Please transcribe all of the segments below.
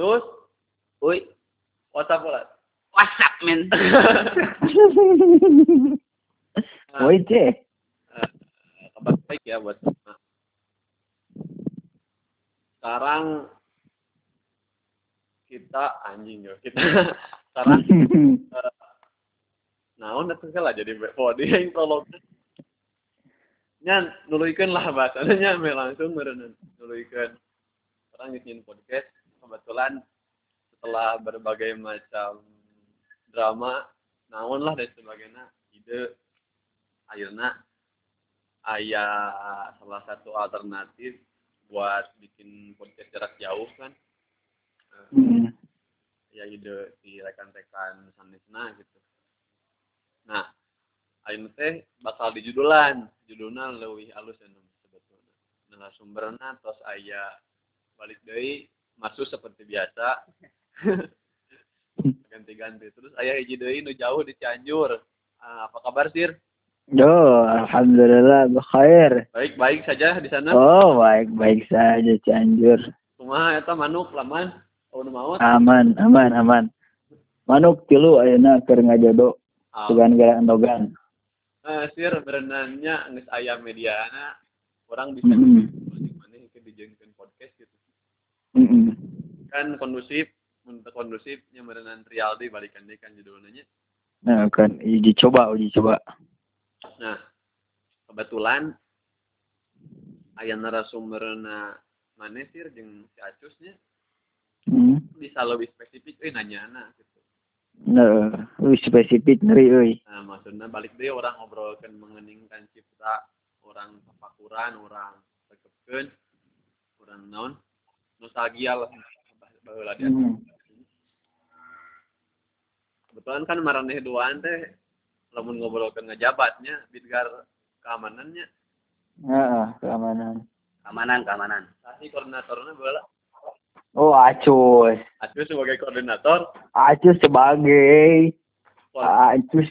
Terus Uy, WhatsApp lah. WhatsApp men. Woi, Ceh. kabar baik ya buat nah. sekarang kita anjing ya kita sekarang naon itu lah jadi body yang tolong nya nuluykeun lah bahasanya me langsung meureun nuluykeun orang ngisiin podcast kebetulan setelah berbagai macam drama naon lah dan sebagainya. Ide akhirnya ayah salah satu alternatif buat bikin podcast jarak jauh kan. Hmm. ya ide di rekan-rekan sanesna gitu. Nah ayeuna teh bakal dijudulan judulna leuwih alus anu sebetulna narasumberna tos aya balik deui masuk seperti biasa ganti-ganti terus aya hiji deui nu jauh di Cianjur Ah, apa kabar sir Yo, alhamdulillah bekhair. baik-baik saja di sana Oh, baik-baik saja Cianjur. kumaha eta manuk laman oh nu maot Aman, aman, aman. Manuk tilu ayeuna keur ngajodo Ah, dengan gara endogan. eh, sir berenangnya geus aya mediana orang bisa Mm-mm. mana ke dijengkeun podcast gitu Kan kondusif untuk kondusifnya merenang Trialdi balikan deh kan judulnya Nah, kan uji coba, uji coba. nah kebetulan aya narasumberna mana sir jeung si Acusnya Hmm. bisa lebih spesifik eh nanya gitu Nah, lebih spesifik ngeri euy. Nah, maksudnya balik deh orang ngobrolkan mengeningkan cipta, orang tafakuran, orang tekepkeun, orang naon, nostalgia lah. Baheula dia. Hmm. Kebetulan kan maraneh duaan teh lamun ngobrolkan ngejabatnya, bidgar keamanannya. Heeh, keamanan. Keamanan, keamanan. Tapi koordinatornya bola. Oh, Acus. Aku sebagai koordinator, Acus sebagai ko- Acus.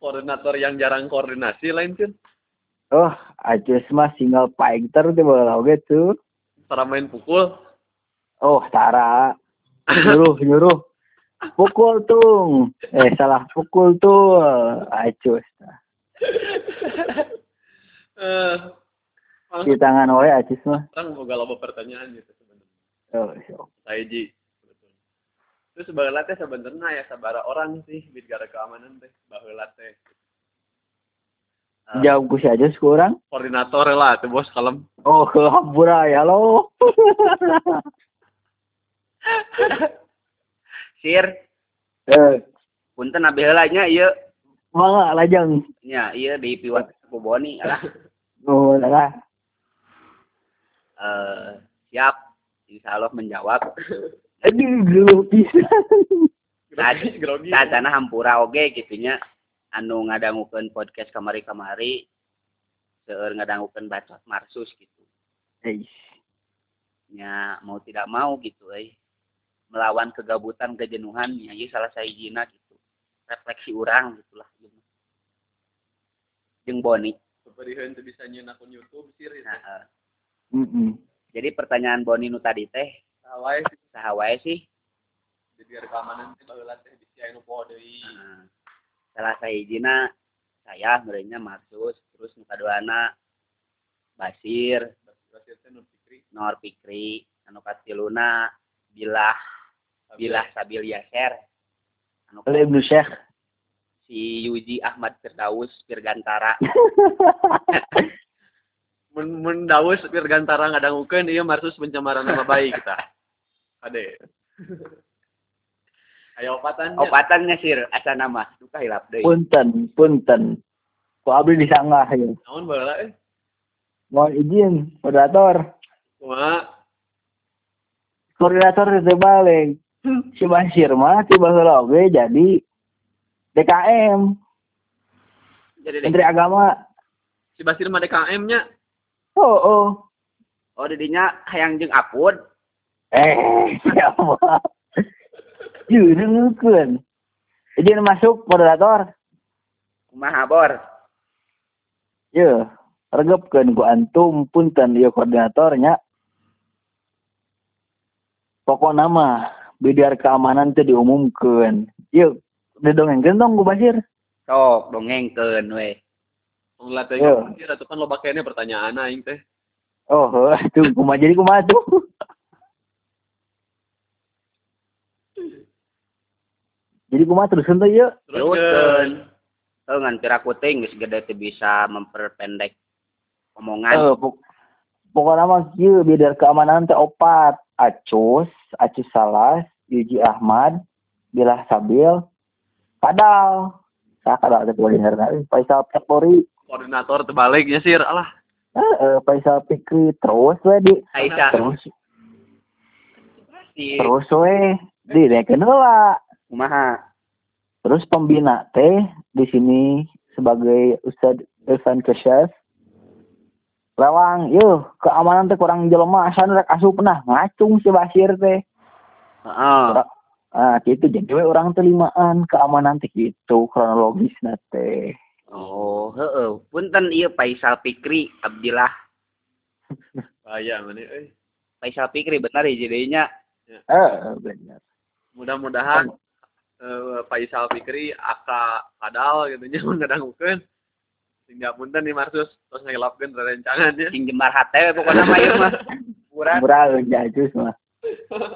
koordinator yang jarang koordinasi lain kan. Oh, Acus mah single fighter tuh bola oge tuh. Cara main pukul, Oh, Tara. Nyuruh, nyuruh. Pukul tuh. Eh, salah pukul tuh. Acus. eh, Di tangan oleh Acus mah. orang boga loba pertanyaan gitu sebenarnya. Oh, so. saya ji terus baheula teh sebenarnya ya sabara orang sih bidgara keamanan teh baheula teh Eh, Jauh ku si Acus kurang. koordinator lah tuh bos kalem Oh, ke Hampura ya lo. Sir, eh, punten abi heula nya ieu mangga lajang. nya ieu di piwat Boboni alah. Oh, lah. Eh, siap. Insyaallah menjawab. Aduh, dulu grogi Tadana hampura oge gitunya anu ngadangukeun podcast kamari-kamari seueur ngadangukeun bacot marsus gitu. Eish. nya mau tidak mau gitu euy melawan kegabutan kejenuhan ya ieu salah sahijina gitu. Refleksi urang gitulah jeung Boni. Keperihan tuh bisa nyeun akun YouTube sih nah, eh, Mm-mm. jadi pertanyaan Boni nu tadi teh Hawaii sih. saha wae sih bidgara keamanan teh baheula teh bisa anu poho deui. Nah, salah sahijina saya merenya Marsus terus nu kaduana Basir. Basir teh nu pikri Nor Pikri anu katiluna Bilah Bilah Sabil Yaser anu Oleh Ibnu Syekh. si Yuji Ahmad Firdaus Pirgantara. Mun mun daus pirgantara ngadangukeun ieu marsus pencemaran nama baik kita. Ade. Aya opatannya. Obatannya sir. Asa nama. Duka hilap deui. Punten, punten. Ku abdi disanggah ya. naon baheula eh? Mohon izin, moderator. kumaha Koordinator itu balik. Si Basir mah si baheula oge jadi DKM, jadi Menteri Agama. si Basir mah DKM nya Oh, oh. oh didinya hayang jeung apun Eh, siapa? Jurungkeun. Izin masuk moderator. kumaha bor Ye, regepkeun ku antum punten ieu koordinatornya. Pokok nama biar keamanan teh diumumkan yuk didongengkeun dong ku Basir sok dongengkeun we Ngeliat Iya. aja, itu kan lo pakainya pertanyaan aing teh. oh tuh kumaha jadi kumaha tuh? Jadi kumaha terus teh yuk Terus ke teruskeun Tuh ngan pira kuting gede teh bisa memperpendek omongan. Pok pokoknya mah kieu biar keamanan teh opat. Acus, Acus Salas, Yuji Ahmad, Bilah Sabil, Kadal. Saya kadal koordinatorna euy, Faisal Kapolri, koordinator terbaliknya sih, alah. eh, eh, Faisal Fikri terus we di Aisyah. Terus. Terus we. Di deken heula. kumaha? Terus pembina teh di sini sebagai Ustad Irfan Kesyaf lewang yuk keamanan teh kurang jelema asan rek asup nah ngacung si Basir teh. Heeh. Ah gitu. Jadi we orang telimaan keamanan teh gitu kronologis teh. Oh heeh. Punten ieu Faisal Fikri Abdillah. Bahaya mana euy. Faisal Fikri benar ya. Jadinya eh benar. Mudah-mudahan eh Faisal Fikri aka kadal gitu nya ngadangukeun. Sehingga punten nih Marsus. Terus ngilapkeun rerencangannya. sing jembar hate pokoknya mah ieu mah kurang murah jajus mah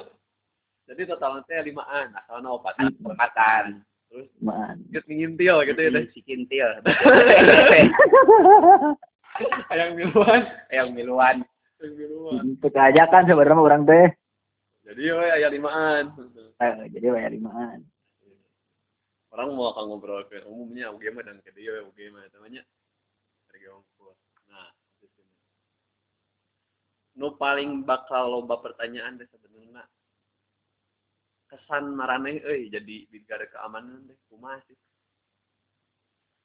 Jadi totalnya teh limaan, asalna opat. kesempatan Terus man geus ngintil gitu ya teh. si kintil. Hayang miluan, yang miluan. Hayang miluan. Kan sebenarnya orang teh. Jadi we aya limaan. eh, jadi bayar limaan. Orang mau akan ngobrol ke umumnya mah dan ke dia mah namanya ongkos. Nah, sini. Nu paling bakal loba pertanyaan deh sebenarnya. Kesan maraneh euy jadi bidgara keamanan deh. Kumaha sih.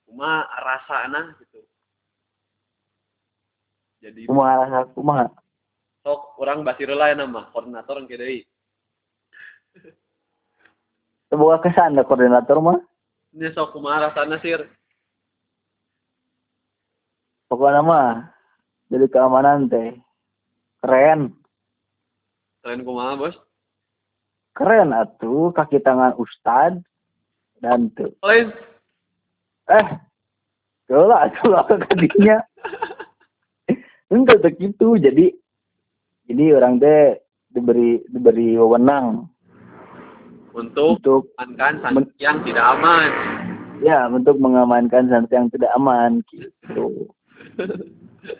Kumaha rasana gitu. Jadi kumaha rasa kumaha sok orang basir lah nama koordinator yang deui. Sebuah kesan da koordinator mah. Ini sok kumaha rasana sir pokoknya mah jadi keamanan teh. Keren. Kalian kumaha bos? Keren atuh kaki tangan ustad dan tuh lain. Eh tuh lah tuh lah kadinya enggak tuh gitu jadi jadi orang teh diberi diberi wewenang. Untuk untuk amankan santri yang tidak aman. Ya untuk mengamankan santri yang tidak aman gitu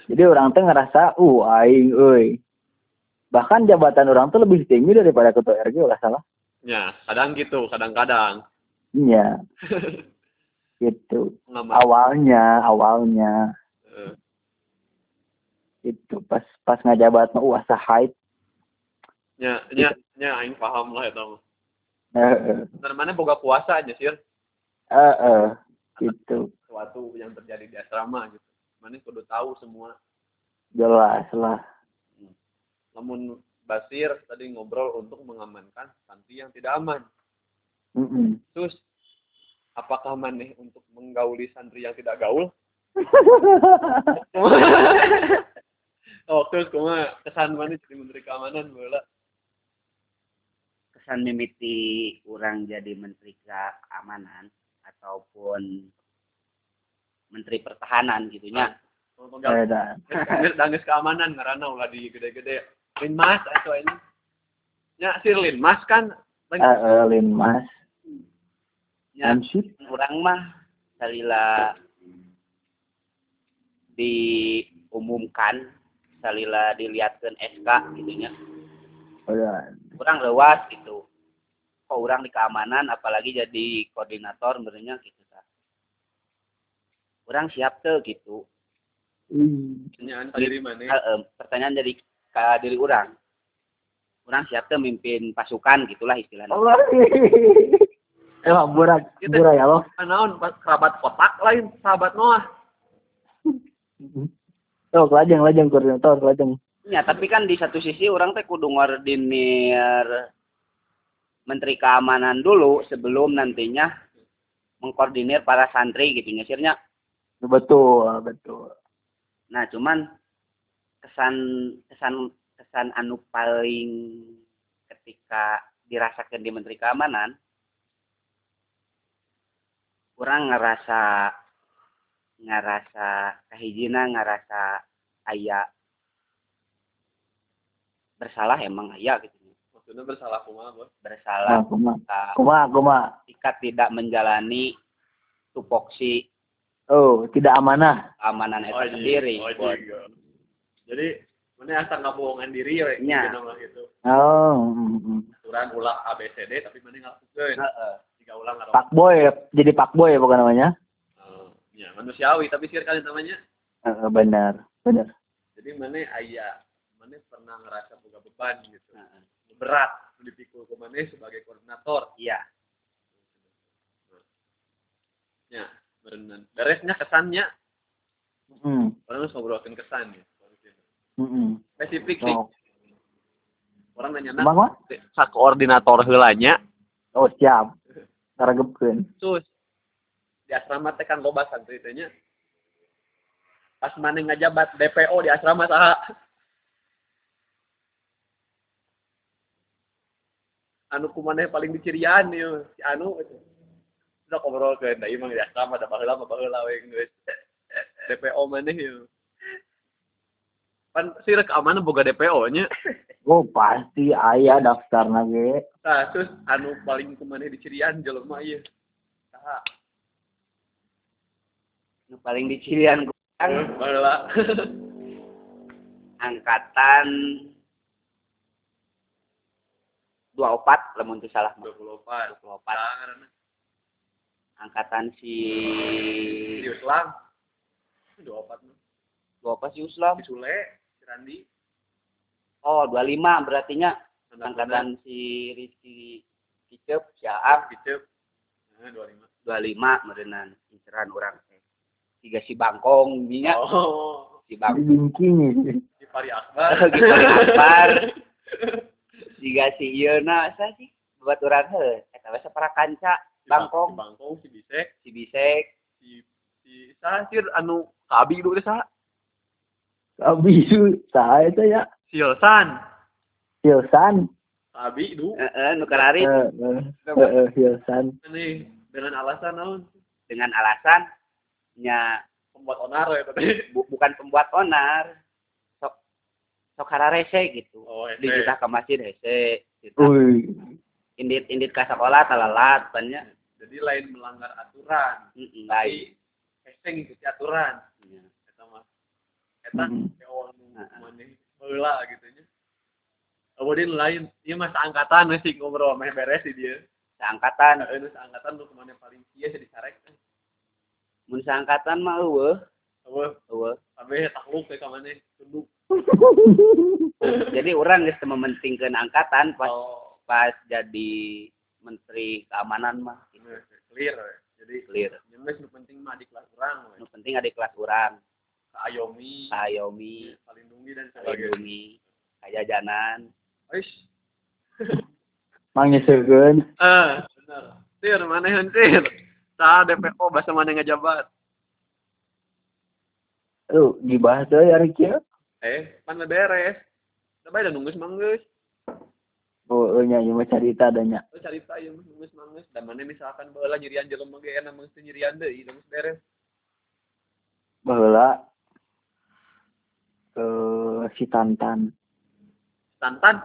jadi orang teh ngerasa uh aing euy. Bahkan jabatan orang tuh lebih tinggi daripada ketua RG ulah salah. Ya kadang gitu kadang-kadang. Iya. Gitu. Awalnya awalnya. Eh, itu pas pas ngajabat mah wah hype nya nya nya aing paham lah eh eh Bener mana boga puasa aja sih eh, eh. gitu sesuatu yang terjadi di asrama gitu mana kudu tahu semua. Jelas lah. Namun Basir tadi ngobrol untuk mengamankan santri yang tidak aman. Mm-mm. terus apakah maneh untuk menggauli santri yang tidak gaul? Oh terus kuma kesan mana jadi menteri keamanan bola? Kesan mimiti orang jadi menteri keamanan ataupun menteri pertahanan gitu nya. Eh, dah. Dangis keamanan ngarana ulah di gede-gede. Lin Mas atau ini. Ya sir Lin Mas kan Eh, eh, Lin Mas. Nya Ansip orang mah salila diumumkan salila dilihatkan SK gitu nya. Udah kurang lewat gitu. Kok orang di keamanan apalagi jadi koordinator sebenarnya gitu orang siap tuh gitu Hmm. pertanyaan diri mana? Eh, eh, pertanyaan dari ke diri orang orang siap tuh mimpin pasukan gitulah istilahnya Allah. Emang burak, burak ya lo. Naon pas kerabat kotak lain sahabat Noah. Oh, kelajang, kelajang, koordinator, kelajang. ya tapi kan di satu sisi orang teh kudu ngordinir menteri keamanan dulu sebelum nantinya mengkoordinir para santri gitu nyasirnya Betul, betul. Nah, cuman kesan kesan kesan anu paling ketika dirasakan di Menteri Keamanan orang ngerasa ngerasa kahijina ngerasa aya bersalah emang aya gitu maksudnya bersalah kumaha bos Nah, bersalah kuma, ketika kuma, kuma. ketika tidak menjalani tupoksi Oh, tidak amanah. keamanan itu Oh, iya. sendiri oh, iya. jadi mana asal nggak bohongan diri ya Nya. gitu nama gitu Oh, mm, mm. aturan ulah ABCD tapi mana nggak lakukan Heeh. tiga ulang nggak Pak Boy, jadi Pak Boy bukan namanya? Oh, ya manusiawi tapi sih kalian namanya Eh, benar, benar. jadi mana ayah mana pernah ngerasa boga beban gitu Heeh. berat dipikul ke mana sebagai koordinator iya ya berenang beresnya kesannya. Mm, orang harus ngobrolin kesan ya. Mm, mm. spesifik sih. Oh, orang nanya Bang, Mak? sa koordinator helanya Oh, siap. Karagepkeun. sus. Di asrama teh kan loba santri teh pas mana ngajabat DPO di asrama saha. Anu kumaneh paling dicirian ya si anu udah ngobrol ke da imang di asrama da baheula mah baheula we geus DPO maneh ya? Pan sih rek amanah boga DPO nya? Oh, pasti aya daftarna ge. Nah, terus anu paling kumaneh dicirian jelema ieu saha nu paling dicirian kan baheula. Angkatan 24 lamun teu salah mah 24 24 karena angkatan si di Islam 24 mah 24 si Uslam. Si Sule si Randi. Oh 25 berarti nya angkatan si Rizky Kicep si Aam Kicep. Nah 25 25 meureunan inceran urang teh tiga si Bangkong dinya oh. Si Di Bangkong si Pari Akbar. Gitu Akbar. Tiga si ieu na sa sih? Buat urang heuh eta we sapara kanca. si Bang- Bangkong. Si Bangkong si Bisek. Si Bisek. Si si saha sih anu kabi dulu teh saha. Abisu, saha eta ya? si Hilsan Hilsan. kabi dulu heeh nu kararit Eh, eh, eh, eh, Hilsan. nih dengan alasan naon dengan alasan nya pembuat onar ya tadi bu- bukan pembuat onar. Sok sok hararese gitu. Oh di kita ke masjid hese gitu. Indit indit ka sekolah talalat banyak jadi lain melanggar aturan. Lain tapi ese ngikuti aturan. Iya. eta mah eta Mm. Maneh heula gitu nya. Kemudian lain, iya mas angkatan masih ngobrol meh beres di dia. seangkatan. Heeh, nu angkatan lu ke mana paling kieu sih disarek. mun seangkatan mah eueuh. Eueuh, eueuh. Abe takluk ke ka maneh tunduk. jadi orang geus teu mementingkeun angkatan pas Oh, pas jadi menteri keamanan mah gitu. bener, clear. Jadi clear yang geus nu penting mah di kelas urang we. nu penting ada kelas orang Ayomi, ayomi Palindungi dan sebagainya. lindungi kajajanan Wis. Mangisekeun. Eh, bener. Tir, manehan tir. Sa DPO bahasa mana ngajabat. Tuh, dibahas deui ari kieu. Eh, pan beres. Coba ada nunggus manggus. Oh, oh, nya ieu mah carita adanya. Terus cerita ya nunggus manggus. Dan mana misalkan baheula nyirian jelema ge enak teu nyirian deui, nunggus beres. Baheula eh si Tantan. Tantan,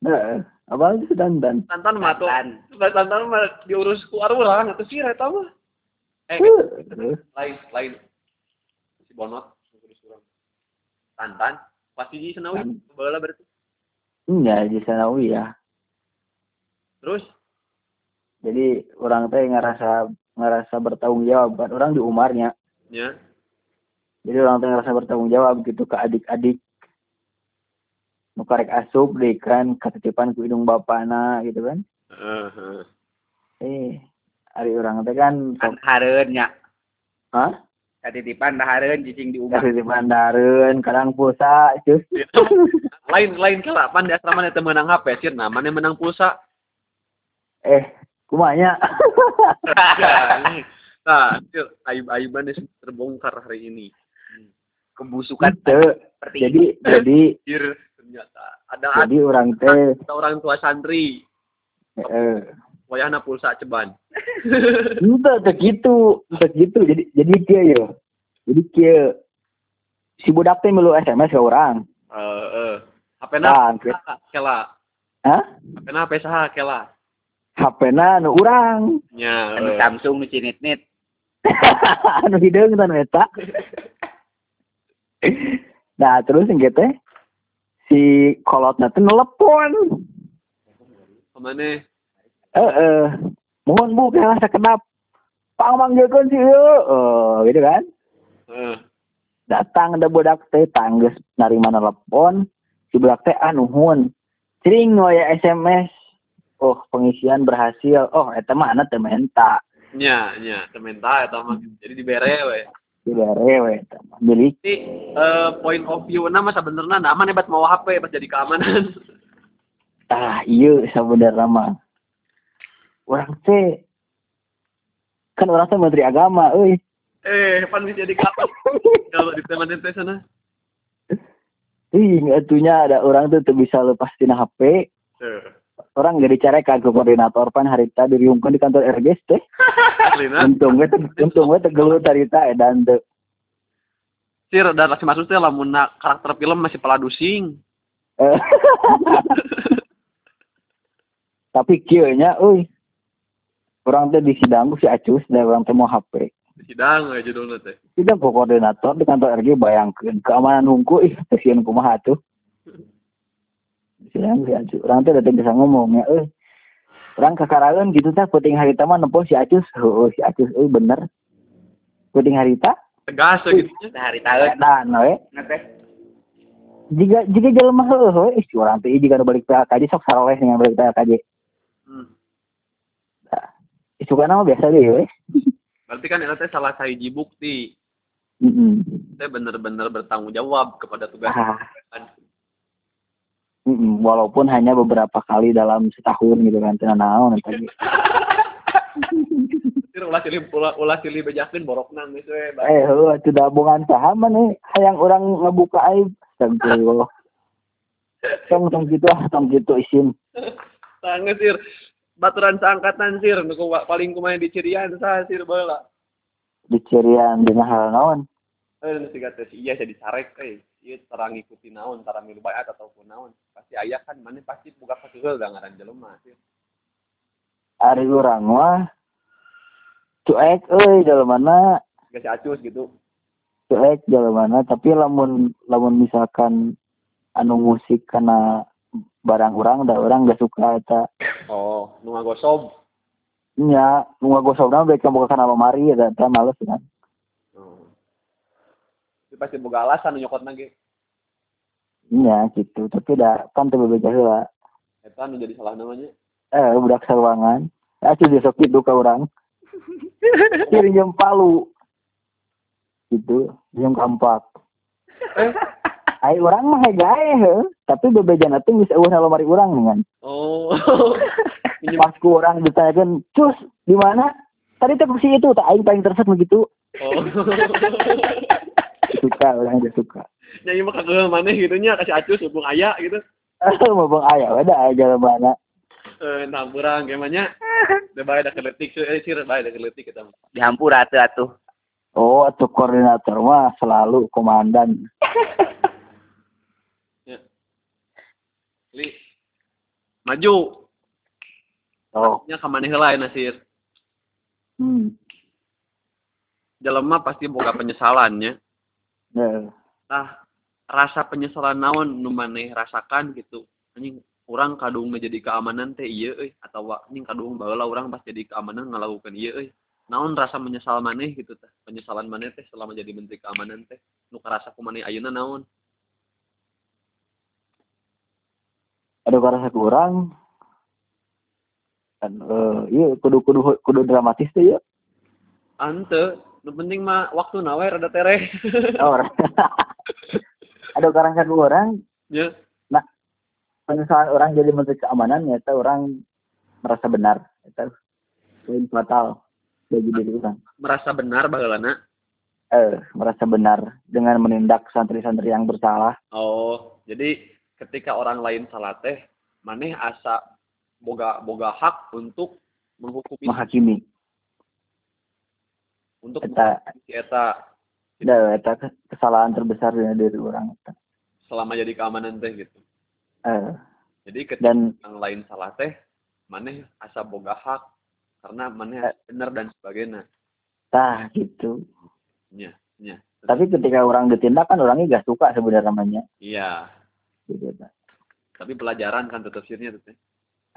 Heeh, apa si Tantan? Tantan mah tuh. Tantan. Tantan mah diurus ku urang atuh sih eta mah. Eh, lain, lain. Si Bonot urang. Tantan, pasti di Senawi, baheula berarti. Nya di Sanawi ya. Terus Jadi orang teh ngerasa ngerasa bertanggung jawab kan orang di umarnya. nya Jadi orang teh ngerasa bertanggung jawab gitu ke adik-adik. Nu karek asup deh kan ketitipan ku hidung bapana gitu kan. Heeh. Eh, ari orang teh kan kan hareun nya Hah? Katitipan da hareun cicing di umah. Ketitipan dareun kadang pulsa cus. lain lain pan di asrama teh menang HP sih nah mana menang pulsa? Eh, kumanya. nah Cil, aib-aiban yang terbongkar hari ini? Kebusukan Teu. seperti jadi jadi ternyata. Ada jadi orang teh ada orang tua santri. Heeh. wayahna pulsa ceban Entah, entah gitu, entah gitu. Jadi jadi kia ya. Jadi kia si budak teh milu SMS ke orang. eh eh HP-na Nah, ke- kela Hah? HP saha kela HP-na nu urang. nya Anu eh. Samsung nu cinit-nit. anu hideung tan eta. nah, terus yang gitu si kolotna teh nelepon. ke mana Heeh. Mohon Bu kalah sakedap. Pangmanggilkeun si ieu. Eh, gitu kan. eh datang ada budak teh tangges narima telepon si budak teh ah nuhun cering ya SMS oh pengisian berhasil. Oh eta mah anak teh menta nya nya tementa eta mah jadi dibere we. Dibere we eta mah milik Jadi eh, point of view na mah sebenarnya aman hebat mau HP pas jadi keamanan. Ah iya sebenarnya mah orang teh kan orang teh menteri agama euy. Eh pan bisa jadi keamanan kalau di teman teh sana. Ih atunya ada orang tuh tuh bisa lepas tina HP eh. Orang gak dicarekan ke koordinator pan harita diriungkeun di kantor RGS teh. Untung teh untung we teh gelut harita edan teu. Sir dan langsung masuk teh lamun na karakter film masih peladusing Eh. tapi kieu nya euy orang teh di sidang si Acus dan orang teh mau HP di sidang we judulnya teh. Sidang ku koordinator di kantor RG bayangkeun keamanan hungku ih kasihan kumaha tuh. Sidang si Acus orang teh datang bisa ngomong ya euy orang kakaraeun gitu teh penting harita mah nepon si Acus heuh si Acus euy bener. Penting harita? Tegas gitu. Nya Sehari tahun. dan we. Nah, teh. jika jika jelema heuh we ih si urang teh jika nu balik PKJ sok saroleh dengan balik hmm. Isu kana mah biasa deh we berarti kan itu salah sahiji bukti Heeh. teh bener-bener bertanggung jawab kepada tugas Ah. Mm-mm, walaupun hanya beberapa kali dalam setahun gitu kan tena naon sir ulah silih ulah, ulah silih bejakeun borokna geus we Eh, heuh tidak bongan saham nih hayang orang ngebuka aib. Astagfirullah. Tong tong gitu ah, tong gitu isin. Tangga sir baturan seangkatan sir. Nu paling kumaha di cirian sah sir baheula Dicerian dina hal naon. eh teh si iya jadi sarek euy ieu tara ngikuti naon tara milu bayat ataupun naon. Pasti aya kan mana pasti buka kakeul da ngaran jelema sir. Ari urang mah cuek euy jalemana geus acus gitu. Cuek jalemana tapi lamun lamun misalkan anu musik karena barang urang da urang gak suka eta oh nu ngagosob nya nu ngagosobna baik buka kana lemari eta teh males kan oh. Itu pasti boga alasan nu nyokotna ge nya gitu. Tapi da kan teu bebeja heula eta nu jadi salah namanya. Eh budak sawangan. Acu besok itu ke orang. Kirim palu. Gitu jam kampak eh Ai orang mah gae he, tapi bebejan teh geus eueuh na lemari urang kan. oh Pas ku orang ditanyakeun, "Cus, di mana?" Tadi teh si itu tak aing paling tersesat begitu. oh Suka orang dia suka. nyanyi mah kakeul maneh gitu nya kasih acus hubung aya gitu mau bang aya ada aja mana. eh urang ge mah nya da bae da keletik eh sir bae da keletik kita mah Dihampura atuh atuh. Oh, atau koordinator mah selalu komandan. Li. Maju. Oh, nya ka maneh heula ya sir hmm. jelema pasti boga penyesalannya. Ya. tah rasa penyesalan naon nu maneh rasakan gitu. Anjing urang kadung menjadi keamanan teh ieu euy. Atau anjing kadung baheula urang pas jadi keamanan ngalakukeun ieu euy. Naon rasa menyesal maneh gitu teh. Penyesalan maneh teh selama jadi menteri keamanan teh. Nu karasa ku maneh ayeuna naon ada karasa kurang. Kan eh iya kudu kudu kudu dramatis tuh ya ante nu penting mah waktu nawe rada tereh orang ada karasa kurang. Nya penyesalan orang jadi menteri keamanan ya orang merasa benar. Itu poin fatal bagi diri orang. merasa benar baheulana eh merasa benar dengan menindak santri-santri yang bersalah. Oh jadi ketika orang lain salah teh maneh asa boga boga hak untuk menghukumi. Menghakimi. Untuk eta menghukumi si eta da eta ke- kesalahan terbesar dari orang eta. selama jadi keamanan teh gitu. Eh, jadi ketika dan yang lain salah teh maneh asa boga hak karena maneh bener dan sebagainya. Tah gitu. Nya nya. Tapi ketika orang ditindak kan orangnya gak suka sebenarnya namanya. Iya gitu tapi pelajaran kan tetap sirnya teh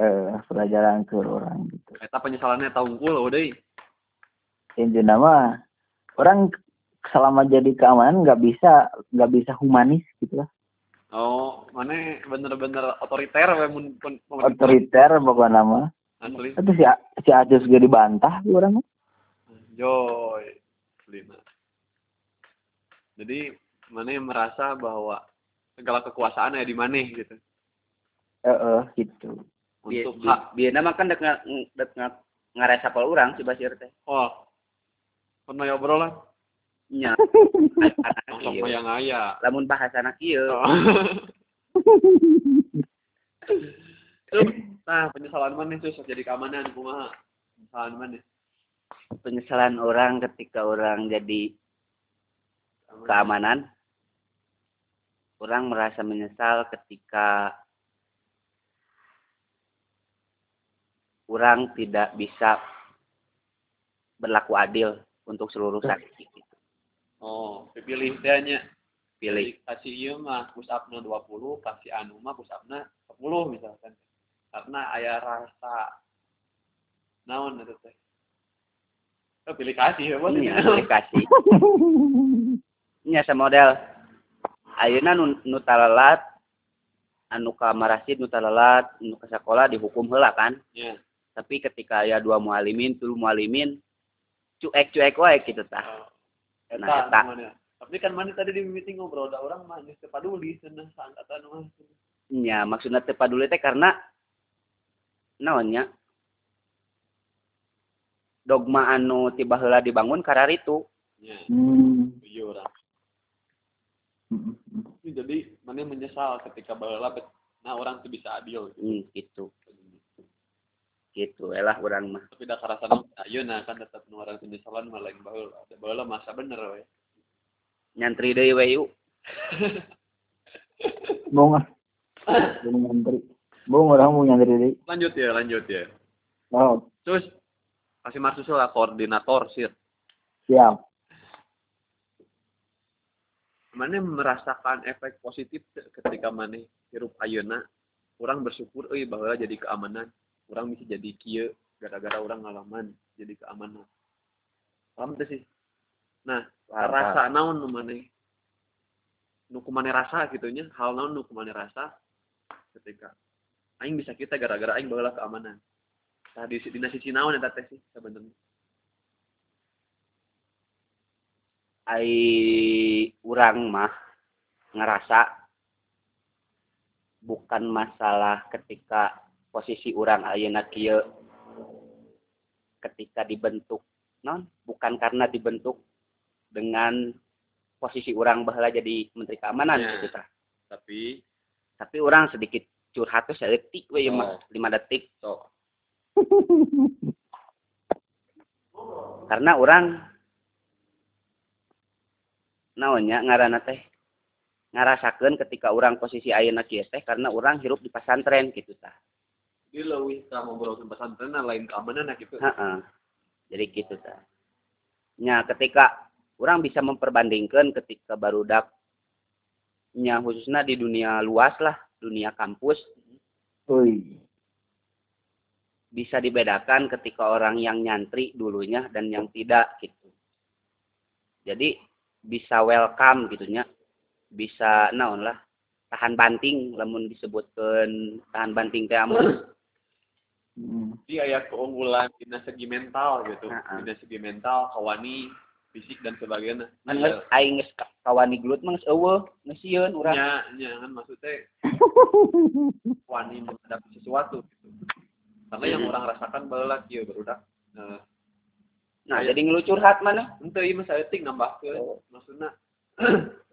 eh pelajaran ke orang gitu. Eta penyesalannya tahunku udah intinya mah orang selama jadi keamanan nggak bisa nggak bisa humanis gitu lah. Oh mana bener-bener otoriter otoriter pokoknya nama. Asli itu si si Acus juga dibantah orang joy lima jadi mana merasa bahwa segala kekuasaan ada di mana gitu eh eh, gitu untuk Bi- hak bi- mah kan dek dek nga- ngaresapel urang si Basir teh. oh pernah ya obrolan Nya. Iya. yang aya Lamun bahasana kieu. Oh. nah penyesalan mana tuh jadi keamanan kumaha penyesalan mana penyesalan orang ketika orang jadi keamanan orang merasa menyesal ketika orang tidak bisa berlaku adil untuk seluruh saksi gitu. oh dipilih teh nya pilih. Kasih ieu mah pusapna 20 kasih anu mah pusapna 10 misalkan. Karena aya rasa naon itu teh? Oh, pilih kasih ya bos ini pilih kasih. Ini asa model ayeuna nu, nu talalat anu ka marasid nu talalat nu ka sekolah dihukum heula kan? Ya. Tapi ketika aya dua mualimin tuh mualimin cuek-cuek wae gitu tah. Nah, eta. mana? Tapi kan mana tadi di meeting ngobrol ada orang mah geus teu paduli cenah saangkatan mah. Nya maksudna teu paduli teh karena naonnya dogma anu tiba heula dibangun karar itu ya. Hmm. iya orang Hmm, hmm. Jadi mana menyesal ketika bet- nah orang tuh bisa adil gitu. hmm, gitu. Gitu elah urang mah. Tapi dah karasana ayeuna kan tetap nu orang penyesalan mah lain baheula ada baheula masa bener we nyantri deui we yuk. Mau nggak mau nyantri. Mau orang mau nyantri deh lanjut ya lanjut ya. Oh terus kasih marsusul lah koordinator sih siap mana merasakan efek positif ketika mana hirup ayeuna orang bersyukur euy bahwa jadi keamanan. Orang bisa jadi kieu gara-gara orang ngalaman jadi keamanan. Paham teu sih? Nah rasa naon nu maneh? Nu kumaneh rasa gitu nya hal naon nu kumaneh rasa ketika? Aing bisa kita gara-gara aing baheula keamanan. Tah di dina sisi naon eta teh sih sebenarnya ai urang mah ngerasa bukan masalah ketika posisi orang ayeuna kieu ketika dibentuk non bukan karena dibentuk dengan posisi orang baheula jadi menteri keamanan Ya. gitu tah tapi tapi orang sedikit curhat tuh detik we Oh. mah lima detik so karena orang naonnya ngaranna teh ngarasakeun ketika orang posisi ayeuna kieu teh karena orang hirup di pesantren gitu tah Jadi leuwih ka ngobrol ke pesantren lain keamanan nah gitu. Heeh. Jadi gitu tah. Nya ketika orang bisa memperbandingkan ketika barudak nya khususnya di dunia luas lah, dunia kampus Ui. bisa dibedakan ketika orang yang nyantri dulunya dan yang tidak gitu. Jadi bisa welcome gitunya. Bisa naon lah tahan banting lamun disebutkan tahan banting teh amun Hmm. Aya keunggulan dina segi mental gitu. Heeh. Dina segi mental, kawani, fisik dan sebagainya. kan geus aing geus ka- kawani gelut mah geus eueuh geus sieun urang. nya nya kan maksudnya wani menghadapi sesuatu gitu. Karena yang Hmm. orang rasakan baheula kieu barudak. Nah, Nah, Aya. jadi ngelucur hat mana? henteu ieu mah saeutik nambahkeun. Oh. Maksudna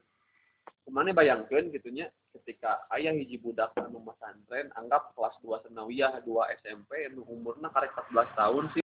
ke mana bayangkeun gitunya ketika ayah hiji budak anu pesantren anggap kelas 2 senawiyah 2 SMP anu umurna karek 14 tahun sih